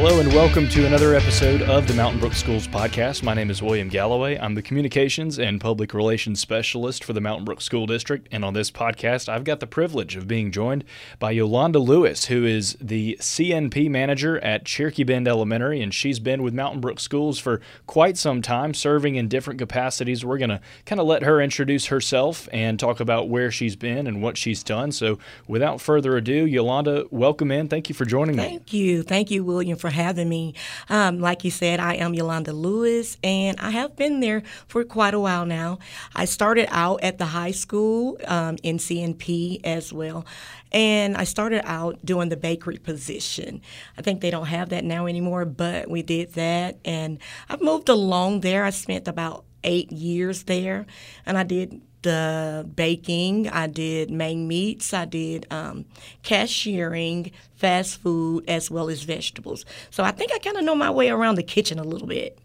Hello and welcome to another episode of the Mountain Brook Schools podcast. My name is William Galloway. I'm the communications and public relations specialist for the Mountain Brook School District. And on this podcast, I've got the privilege of being joined by Yolanda Lewis, who is the CNP manager at Cherokee Bend Elementary. And she's been with Mountain Brook Schools for quite some time, serving in different capacities. We're going to kind of let her introduce herself and talk about where she's been and what she's done. So without further ado, Yolanda, welcome in. Thank you for joining me. Thank you. Thank you, William, for having me. Um, like you said, I am Yolanda Lewis, and I have been there for quite a while now. I started out at the high school um, in CNP as well, and I started out doing the bakery position. I think they don't have that now anymore, but we did that, and I've moved along there. I spent about eight years there, and I did the baking, I did main meats, I did um, cashiering, fast food, as well as vegetables. So I think I kind of know my way around the kitchen a little bit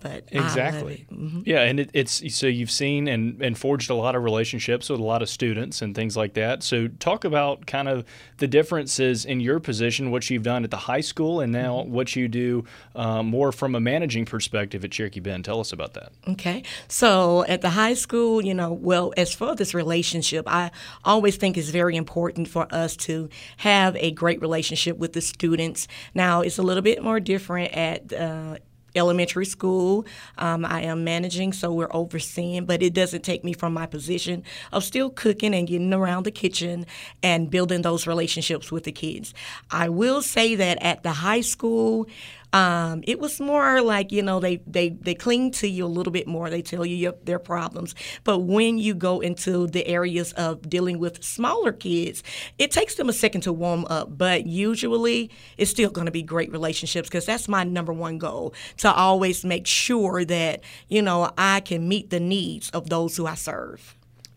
but exactly. mm-hmm. yeah and it, it's so you've seen and, and forged a lot of relationships with a lot of students and things like that. So talk about kind of the differences in your position what you've done at the high school and now mm-hmm. what you do um, more from a managing perspective at cherokee bend. Tell us about that. Okay. So at the high school you know well as for this relationship i always think it's very important for us to have a great relationship with the students. Now it's a little bit more different at uh, elementary school. Um, I am managing, so we're overseeing, but it doesn't take me from my position of still cooking and getting around the kitchen and building those relationships with the kids. I will say that at the high school, um, it was more like you know they they they cling to you a little bit more. They tell you your, their problems, but when you go into the areas of dealing with smaller kids, it takes them a second to warm up. But usually, it's still going to be great relationships because that's my number one goal to always make sure that you know I can meet the needs of those who I serve.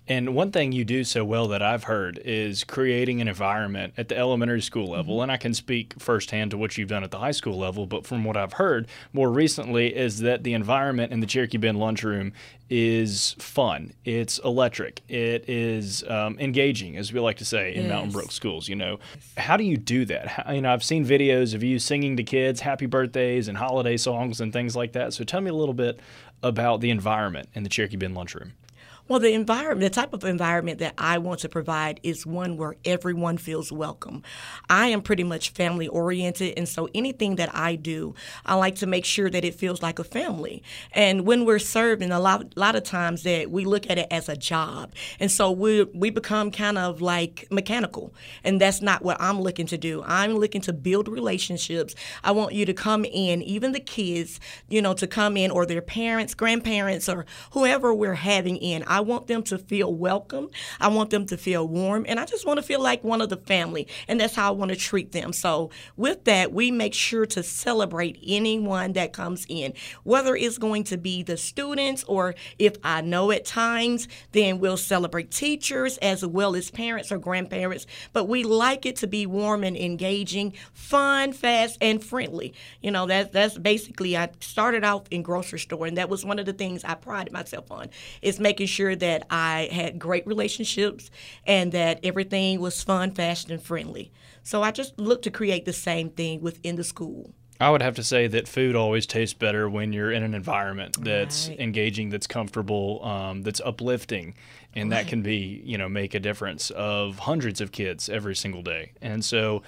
And one thing you do so well that I've heard is creating an environment at the elementary school level. Mm-hmm. And I can speak firsthand to what you've done at the high school level, but from what I've heard more recently is that the environment in the Cherokee Bend lunchroom is fun. It's electric. It is um, engaging, as we like to say in yes. Mountain Brook schools. You know, how do you do that? How, you know, I've seen videos of you singing to kids happy birthdays and holiday songs and things like that. So tell me a little bit about the environment in the Cherokee Bend lunchroom. Well, the environment, the type of environment that I want to provide is one where everyone feels welcome. I am pretty much family oriented, and so anything that I do, I like to make sure that it feels like a family. And when we're serving, a lot, lot of times that we look at it as a job, and so we we become kind of like mechanical, and that's not what I'm looking to do. I'm looking to build relationships. I want you to come in, even the kids, you know, to come in, or their parents, grandparents, or whoever we're having in. I want them to feel welcome. I want them to feel warm. And I just want to feel like one of the family. And that's how I want to treat them. So, with that, we make sure to celebrate anyone that comes in, whether it's going to be the students or if I know at times, then we'll celebrate teachers as well as parents or grandparents. But we like it to be warm and engaging, fun, fast, and friendly. You know, that, that's basically, I started out in grocery store, and that was one of the things I prided myself on, is making sure sure that I had great relationships and that everything was fun, fast, and friendly. So I just looked to create the same thing within the school. I would have to say that food always tastes better when you're in an environment that's right. engaging, that's comfortable, um, that's uplifting, and right. that can be, you know, make a difference of hundreds of kids every single day. And so,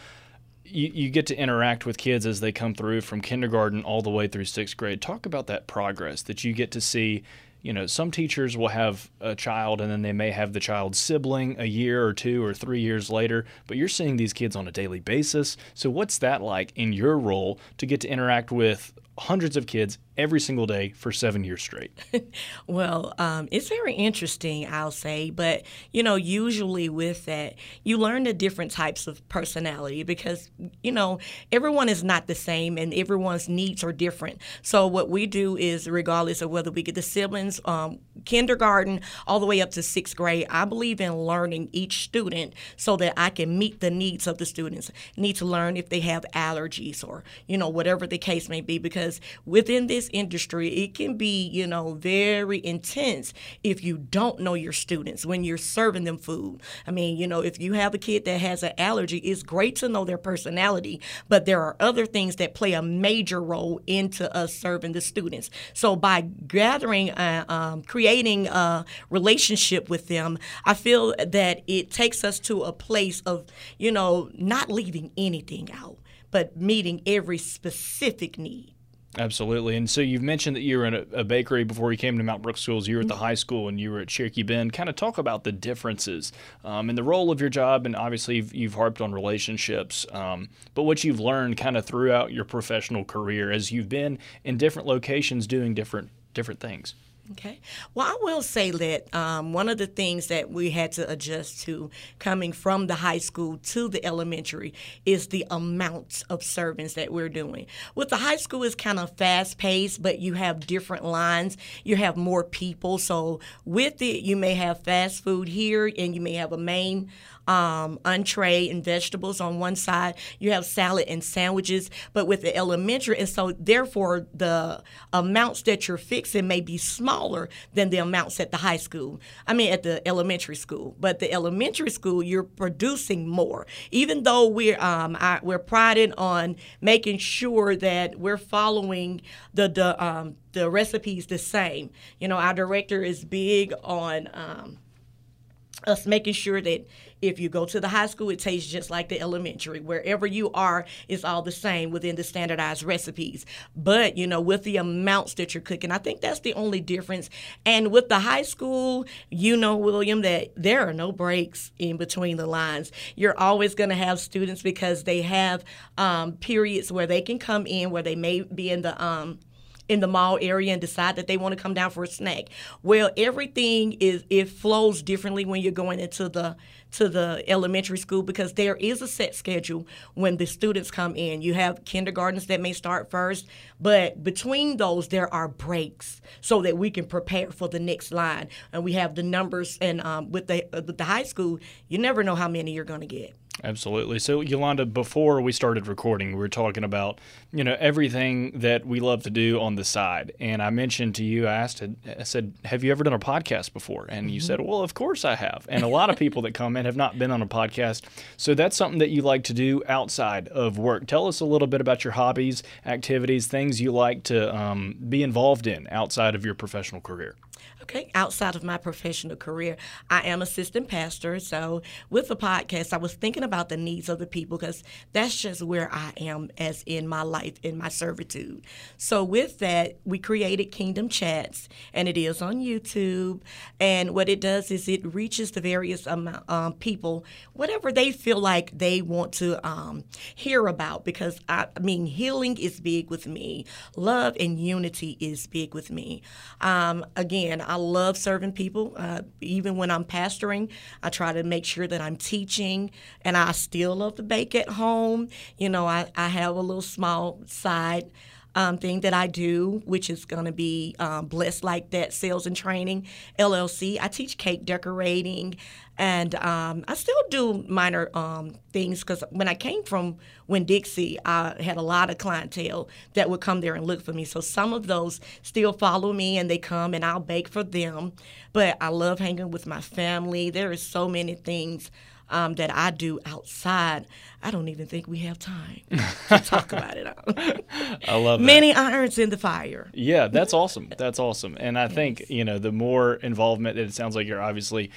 you, you get to interact with kids as they come through from kindergarten all the way through sixth grade. Talk about that progress that you get to see you know, some teachers will have a child and then they may have the child's sibling a year or two or three years later, but you're seeing these kids on a daily basis. So, what's that like in your role to get to interact with hundreds of kids every single day for seven years straight? well, um, it's very interesting, I'll say. But, you know, usually with that, you learn the different types of personality because, you know, everyone is not the same and everyone's needs are different. So, what we do is, regardless of whether we get the siblings, um, kindergarten, all the way up to sixth grade, I believe in learning each student so that I can meet the needs of the students. Need to learn if they have allergies or, you know, whatever the case may be because because within this industry, it can be, you know, very intense if you don't know your students when you're serving them food. I mean, you know, if you have a kid that has an allergy, it's great to know their personality, but there are other things that play a major role into us serving the students. So by gathering, uh, um, creating a relationship with them, I feel that it takes us to a place of, you know, not leaving anything out, but meeting every specific need. Absolutely. And so you've mentioned that you were in a, a, bakery before you came to Mount Brook Schools. You were at the high school and you were at Cherokee Bend. Kind of talk about the differences um, in the role of your job. And obviously, you've, you've harped on relationships, um, but what you've learned kind of throughout your professional career as you've been in different locations doing different different things. Okay. Well, I will say that um, one of the things that we had to adjust to coming from the high school to the elementary is the amount of servings that we're doing. With the high school, it's kind of fast paced, but you have different lines. You have more people. So with it, you may have fast food here and you may have a main um, entree and vegetables on one side. You have salad and sandwiches, but with the elementary, and so therefore the amounts that you're fixing may be smaller than the amounts at the high school. I mean, at the elementary school. But the elementary school, you're producing more, even though we're um, I, we're prided on making sure that we're following the the um, the recipes the same. You know, our director is big on um, us making sure that if you go to the high school, it tastes just like the elementary. Wherever you are, it's all the same within the standardized recipes. But, you know, with the amounts that you're cooking, I think that's the only difference. And with the high school, you know, William, that there are no breaks in between the lines. You're always going to have students because they have um, periods where they can come in, where they may be in the, um, in the mall area and decide that they want to come down for a snack. Well, everything is it flows differently when you're going into the to the elementary school because there is a set schedule when the students come in. You have kindergartens that may start first, but between those there are breaks so that we can prepare for the next line. And we have the numbers and um, with the uh, with the high school, you never know how many you're going to get. Absolutely. So, Yolanda, before we started recording, we were talking about, you know, everything that we love to do on the side. And I mentioned to you, I asked, I said, have you ever done a podcast before? And you mm-hmm. said, well, of course I have. And a lot of people that come in have not been on a podcast. So that's something that you like to do outside of work. Tell us a little bit about your hobbies, activities, things you like to um, be involved in outside of your professional career. Okay, outside of my professional career, I am assistant pastor. So with the podcast, I was thinking about the needs of the people because that's just where I am as in my life, in my servitude. So with that, we created Kingdom Chats, and it is on YouTube. And what it does is it reaches the various um, um, people, whatever they feel like they want to um, hear about. Because I, I, mean, healing is big with me, love and unity is big with me. Um, again, I love serving people. Uh, even when I'm pastoring, I try to make sure that I'm teaching, and I still love to bake at home. You know, I, I have a little small side. Um, thing that I do, which is going to be um, Blessed Like That Sales and Training LLC. I teach cake decorating. And um, I still do minor um, things because when I came from Winn-Dixie, I had a lot of clientele that would come there and look for me. So some of those still follow me and they come and I'll bake for them. But I love hanging with my family. There is so many things um, that I do outside, I don't even think we have time to talk about it. I love that. many irons in the fire. Yeah, that's awesome. That's awesome. And I yes. think you know the more involvement. That it sounds like you're obviously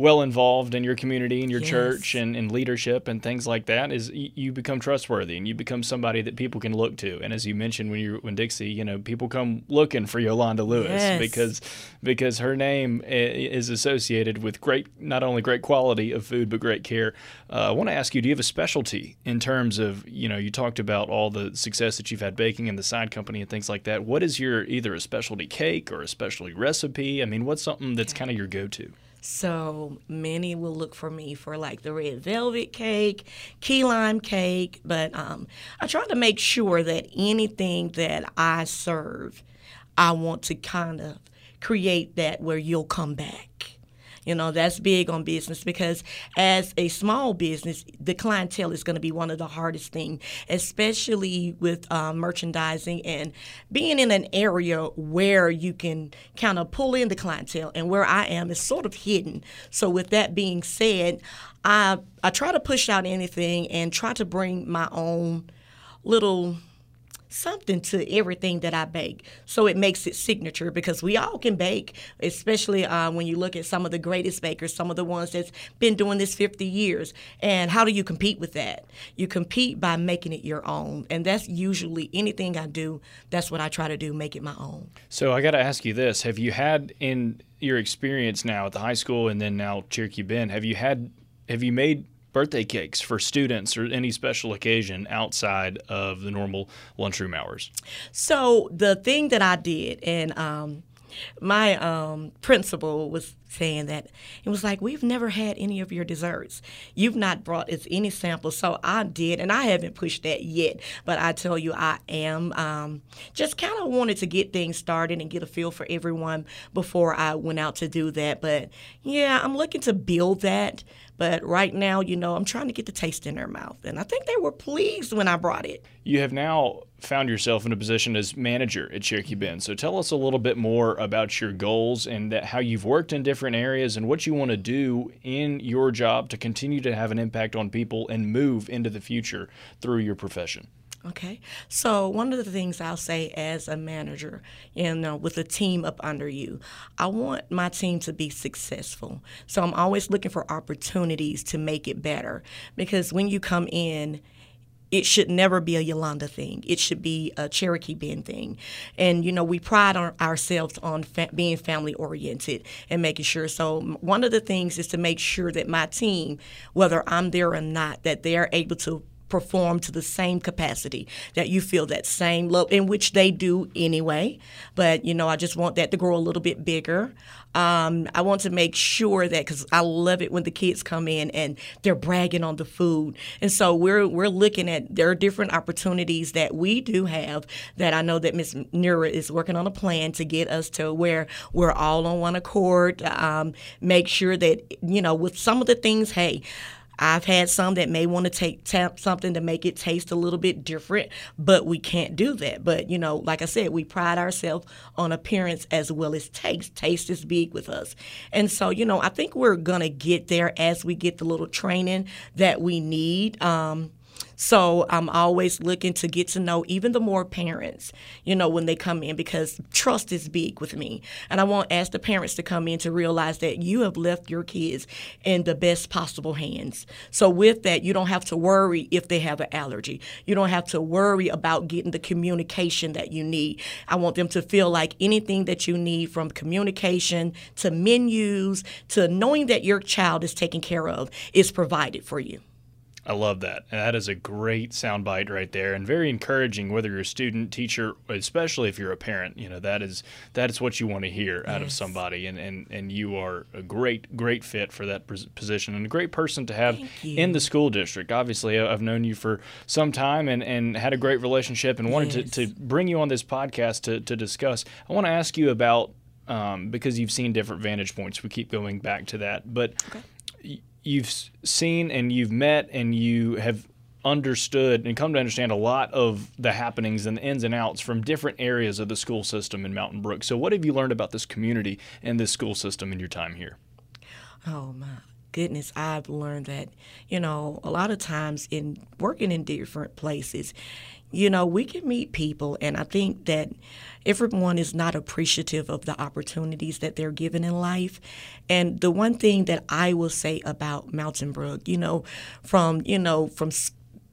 well involved in your community and your yes. church and, and leadership and things like that is you become trustworthy and you become somebody that people can look to. And as you mentioned when you Winn-Dixie, you know, people come looking for Yolanda Lewis yes. because because her name is associated with great not only great quality of food but great care. Uh, I want to ask you, do you have a specialty in terms of you know you talked about all the success that you've had baking and the side company and things like that. What is your either a specialty cake or a specialty recipe? I mean, what's something that's kind of your go to? So many will look for me for like the red velvet cake, key lime cake, but um, I try to make sure that anything that I serve, I want to kind of create that where you'll come back. You know, that's big on business because as a small business, the clientele is going to be one of the hardest things, especially with uh, merchandising and being in an area where you can kind of pull in the clientele. And where I am is sort of hidden. So, with that being said, I I try to push out anything and try to bring my own little something to everything that I bake. So it makes it signature because we all can bake, especially uh, when you look at some of the greatest bakers, some of the ones that's been doing this 50 years. And how do you compete with that? You compete by making it your own. And that's usually anything I do, that's what I try to do, make it my own. So I got to ask you this Have you had in your experience now at the high school and then now Cherokee Bend, have you had have you made birthday cakes for students or any special occasion outside of the normal lunchroom hours? So the thing that I did, and um, my um, principal was saying that it was like we've never had any of your desserts. You've not brought us any samples. So i did and i haven't pushed that yet but i tell you i am um, just kind of wanted to get things started and get a feel for everyone before i went out to do that. But yeah i'm looking to build that but right now, you know, I'm trying to get the taste in their mouth. And I think they were pleased when I brought it. You have now found yourself in a position as manager at Cherokee mm-hmm. Bend. So tell us a little bit more about your goals and that, how you've worked in different areas and what you want to do in your job to continue to have an impact on people and move into the future through your profession. Okay. So one of the things I'll say as a manager, you know, with a team up under you, I want my team to be successful. So I'm always looking for opportunities to make it better because when you come in, it should never be a Yolanda thing. It should be a Cherokee Bend thing. And, you know, we pride on ourselves on fa- being family oriented and making sure. So, one of the things is to make sure that my team, whether I'm there or not, that they're able to perform to the same capacity that you feel that same love in which they do anyway. But you know i just want that to grow a little bit bigger. Um, i want to make sure that because i love it when the kids come in and they're bragging on the food. And so we're we're looking at there are different opportunities that we do have that i know that miss nura is working on a plan to get us to where we're all on one accord um, make sure that you know with some of the things hey I've had some that may want to take something to make it taste a little bit different, but we can't do that. But you know, like I said, we pride ourselves on appearance as well as taste. Taste is big with us, and so you know, I think we're gonna get there as we get the little training that we need. Um, so I'm always looking to get to know even the more parents, you know, when they come in because trust is big with me. And I want ask the parents to come in to realize that you have left your kids in the best possible hands. So with that, you don't have to worry if they have an allergy. You don't have to worry about getting the communication that you need. I want them to feel like anything that you need from communication to menus to knowing that your child is taken care of is provided for you. I love that. That is a great soundbite right there, and very encouraging. Whether you're a student, teacher, especially if you're a parent, you know that is that is what you want to hear out yes. of somebody, and, and and you are a great great fit for that position and a great person to have in the school district. Obviously, I've known you for some time and and had a great relationship, and wanted yes. to, to bring you on this podcast to to discuss. I want to ask you about um, because you've seen different vantage points. We keep going back to that, but. Okay you've seen and you've met and you have understood and come to understand a lot of the happenings and the ins and outs from different areas of the school system in Mountain Brook. So, what have you learned about this community and this school system in your time here? Oh, my goodness, I've learned that, you know, a lot of times in working in different places, you know, we can meet people, and I think that everyone is not appreciative of the opportunities that they're given in life. And the one thing that I will say about Mountain Brook, you know, from you know from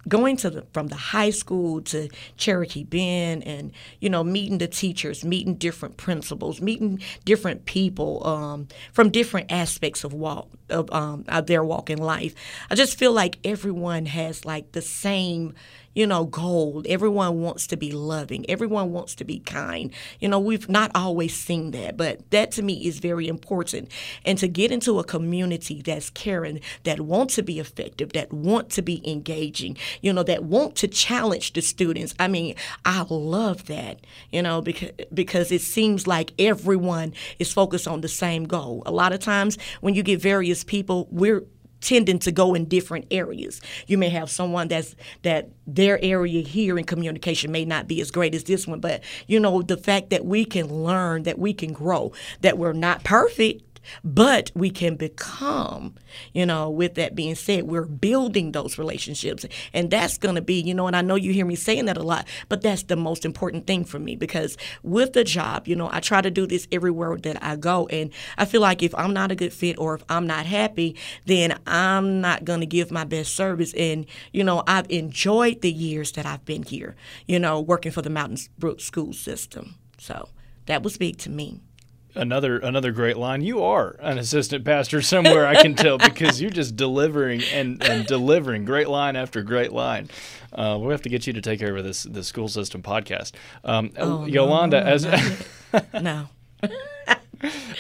going to the from the high school to Cherokee Bend and you know meeting the teachers, meeting different principals, meeting different people um, from different aspects of walk of, um, of their walk in life. I just feel like everyone has like the same you know, goal. Everyone wants to be loving. Everyone wants to be kind. You know, we've not always seen that, but that to me is very important. And to get into a community that's caring, that want to be effective, that want to be engaging, you know, that want to challenge the students. I mean, I love that, you know, because because it seems like everyone is focused on the same goal. A lot of times when you get various people, we're tending to go in different areas. You may have someone that's that their area here in communication may not be as great as this one, but you know the fact that we can learn, that we can grow, that we're not perfect, but we can become, you know, with that being said, we're building those relationships. And that's going to be, you know, and I know you hear me saying that a lot, but that's the most important thing for me because with the job, you know, I try to do this everywhere that I go. And I feel like if I'm not a good fit or if I'm not happy, then I'm not going to give my best service. And, you know, I've enjoyed the years that I've been here, you know, working for the Mountain Brook School System. So that was big to me another another great line. You are an assistant pastor somewhere, I can tell, because you're just delivering and, and delivering great line after great line. Uh, we have to get you to take over this the school system podcast. Um, oh, Yolanda, no, as no.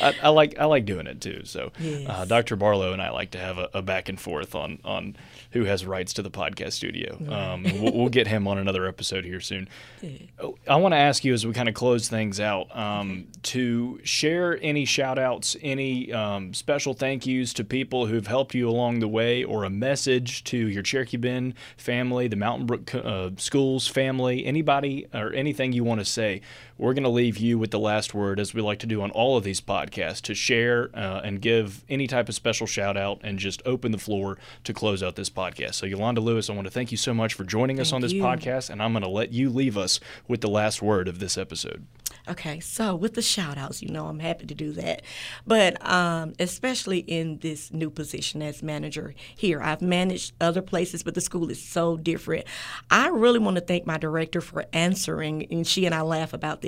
I, I, like I like doing it too. So, uh, yes. uh, Dr. Barlow and I like to have a, a, back and forth on on who has rights to the podcast studio. Right. Um, we'll, we'll, get him on another episode here soon. Yeah. Oh, I want to ask you as we kind of close things out um, to share any shout outs, any um, special thank yous to people who've helped you along the way, or a message to your Cherokee Bend family, the Mountain Brook uh, Schools family, anybody or anything you want to say. We're going to leave you with the last word, as we like to do on all of these podcasts, to share uh, and give any type of special shout out and just open the floor to close out this podcast. So, Yolanda Lewis, I want to thank you so much for joining thank us on this you. podcast, and I'm going to let you leave us with the last word of this episode. Okay, so with the shout outs, you know, I'm happy to do that. But um, especially in this new position as manager here, I've managed other places, but the school is so different. I really want to thank my director for answering, and she and I laugh about this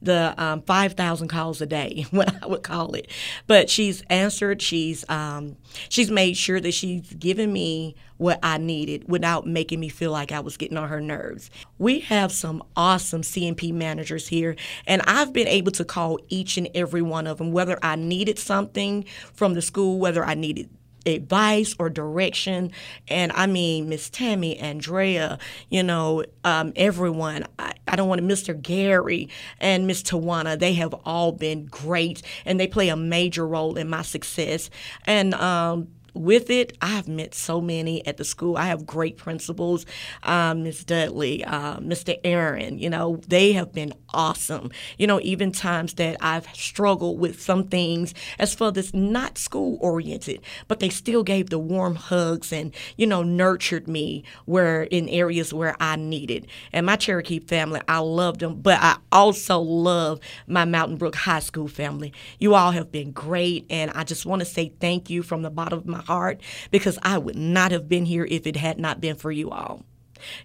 the um, 5,000 calls a day, what I would call it. But she's answered, she's, um, she's made sure that she's given me what I needed without making me feel like I was getting on her nerves. We have some awesome CNP managers here, and I've been able to call each and every one of them, whether I needed something from the school, whether I needed advice or direction. And I mean, Miss Tammy, Andrea, you know, um, everyone. I, I, don't want to, Mr. Gary and Miss Tawana, they have all been great and they play a major role in my success. And, um, with it, I have met so many at the school. I have great principals, um, Miss Dudley, uh, Mr. Aaron. You know, they have been awesome. You know, even times that I've struggled with some things as far as not school oriented, but they still gave the warm hugs and you know nurtured me where in areas where I needed. And my Cherokee family, I love them, but I also love my Mountain Brook High School family. You all have been great, and I just want to say thank you from the bottom of my heart because I would not have been here if it had not been for you all.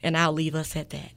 And I'll leave us at that.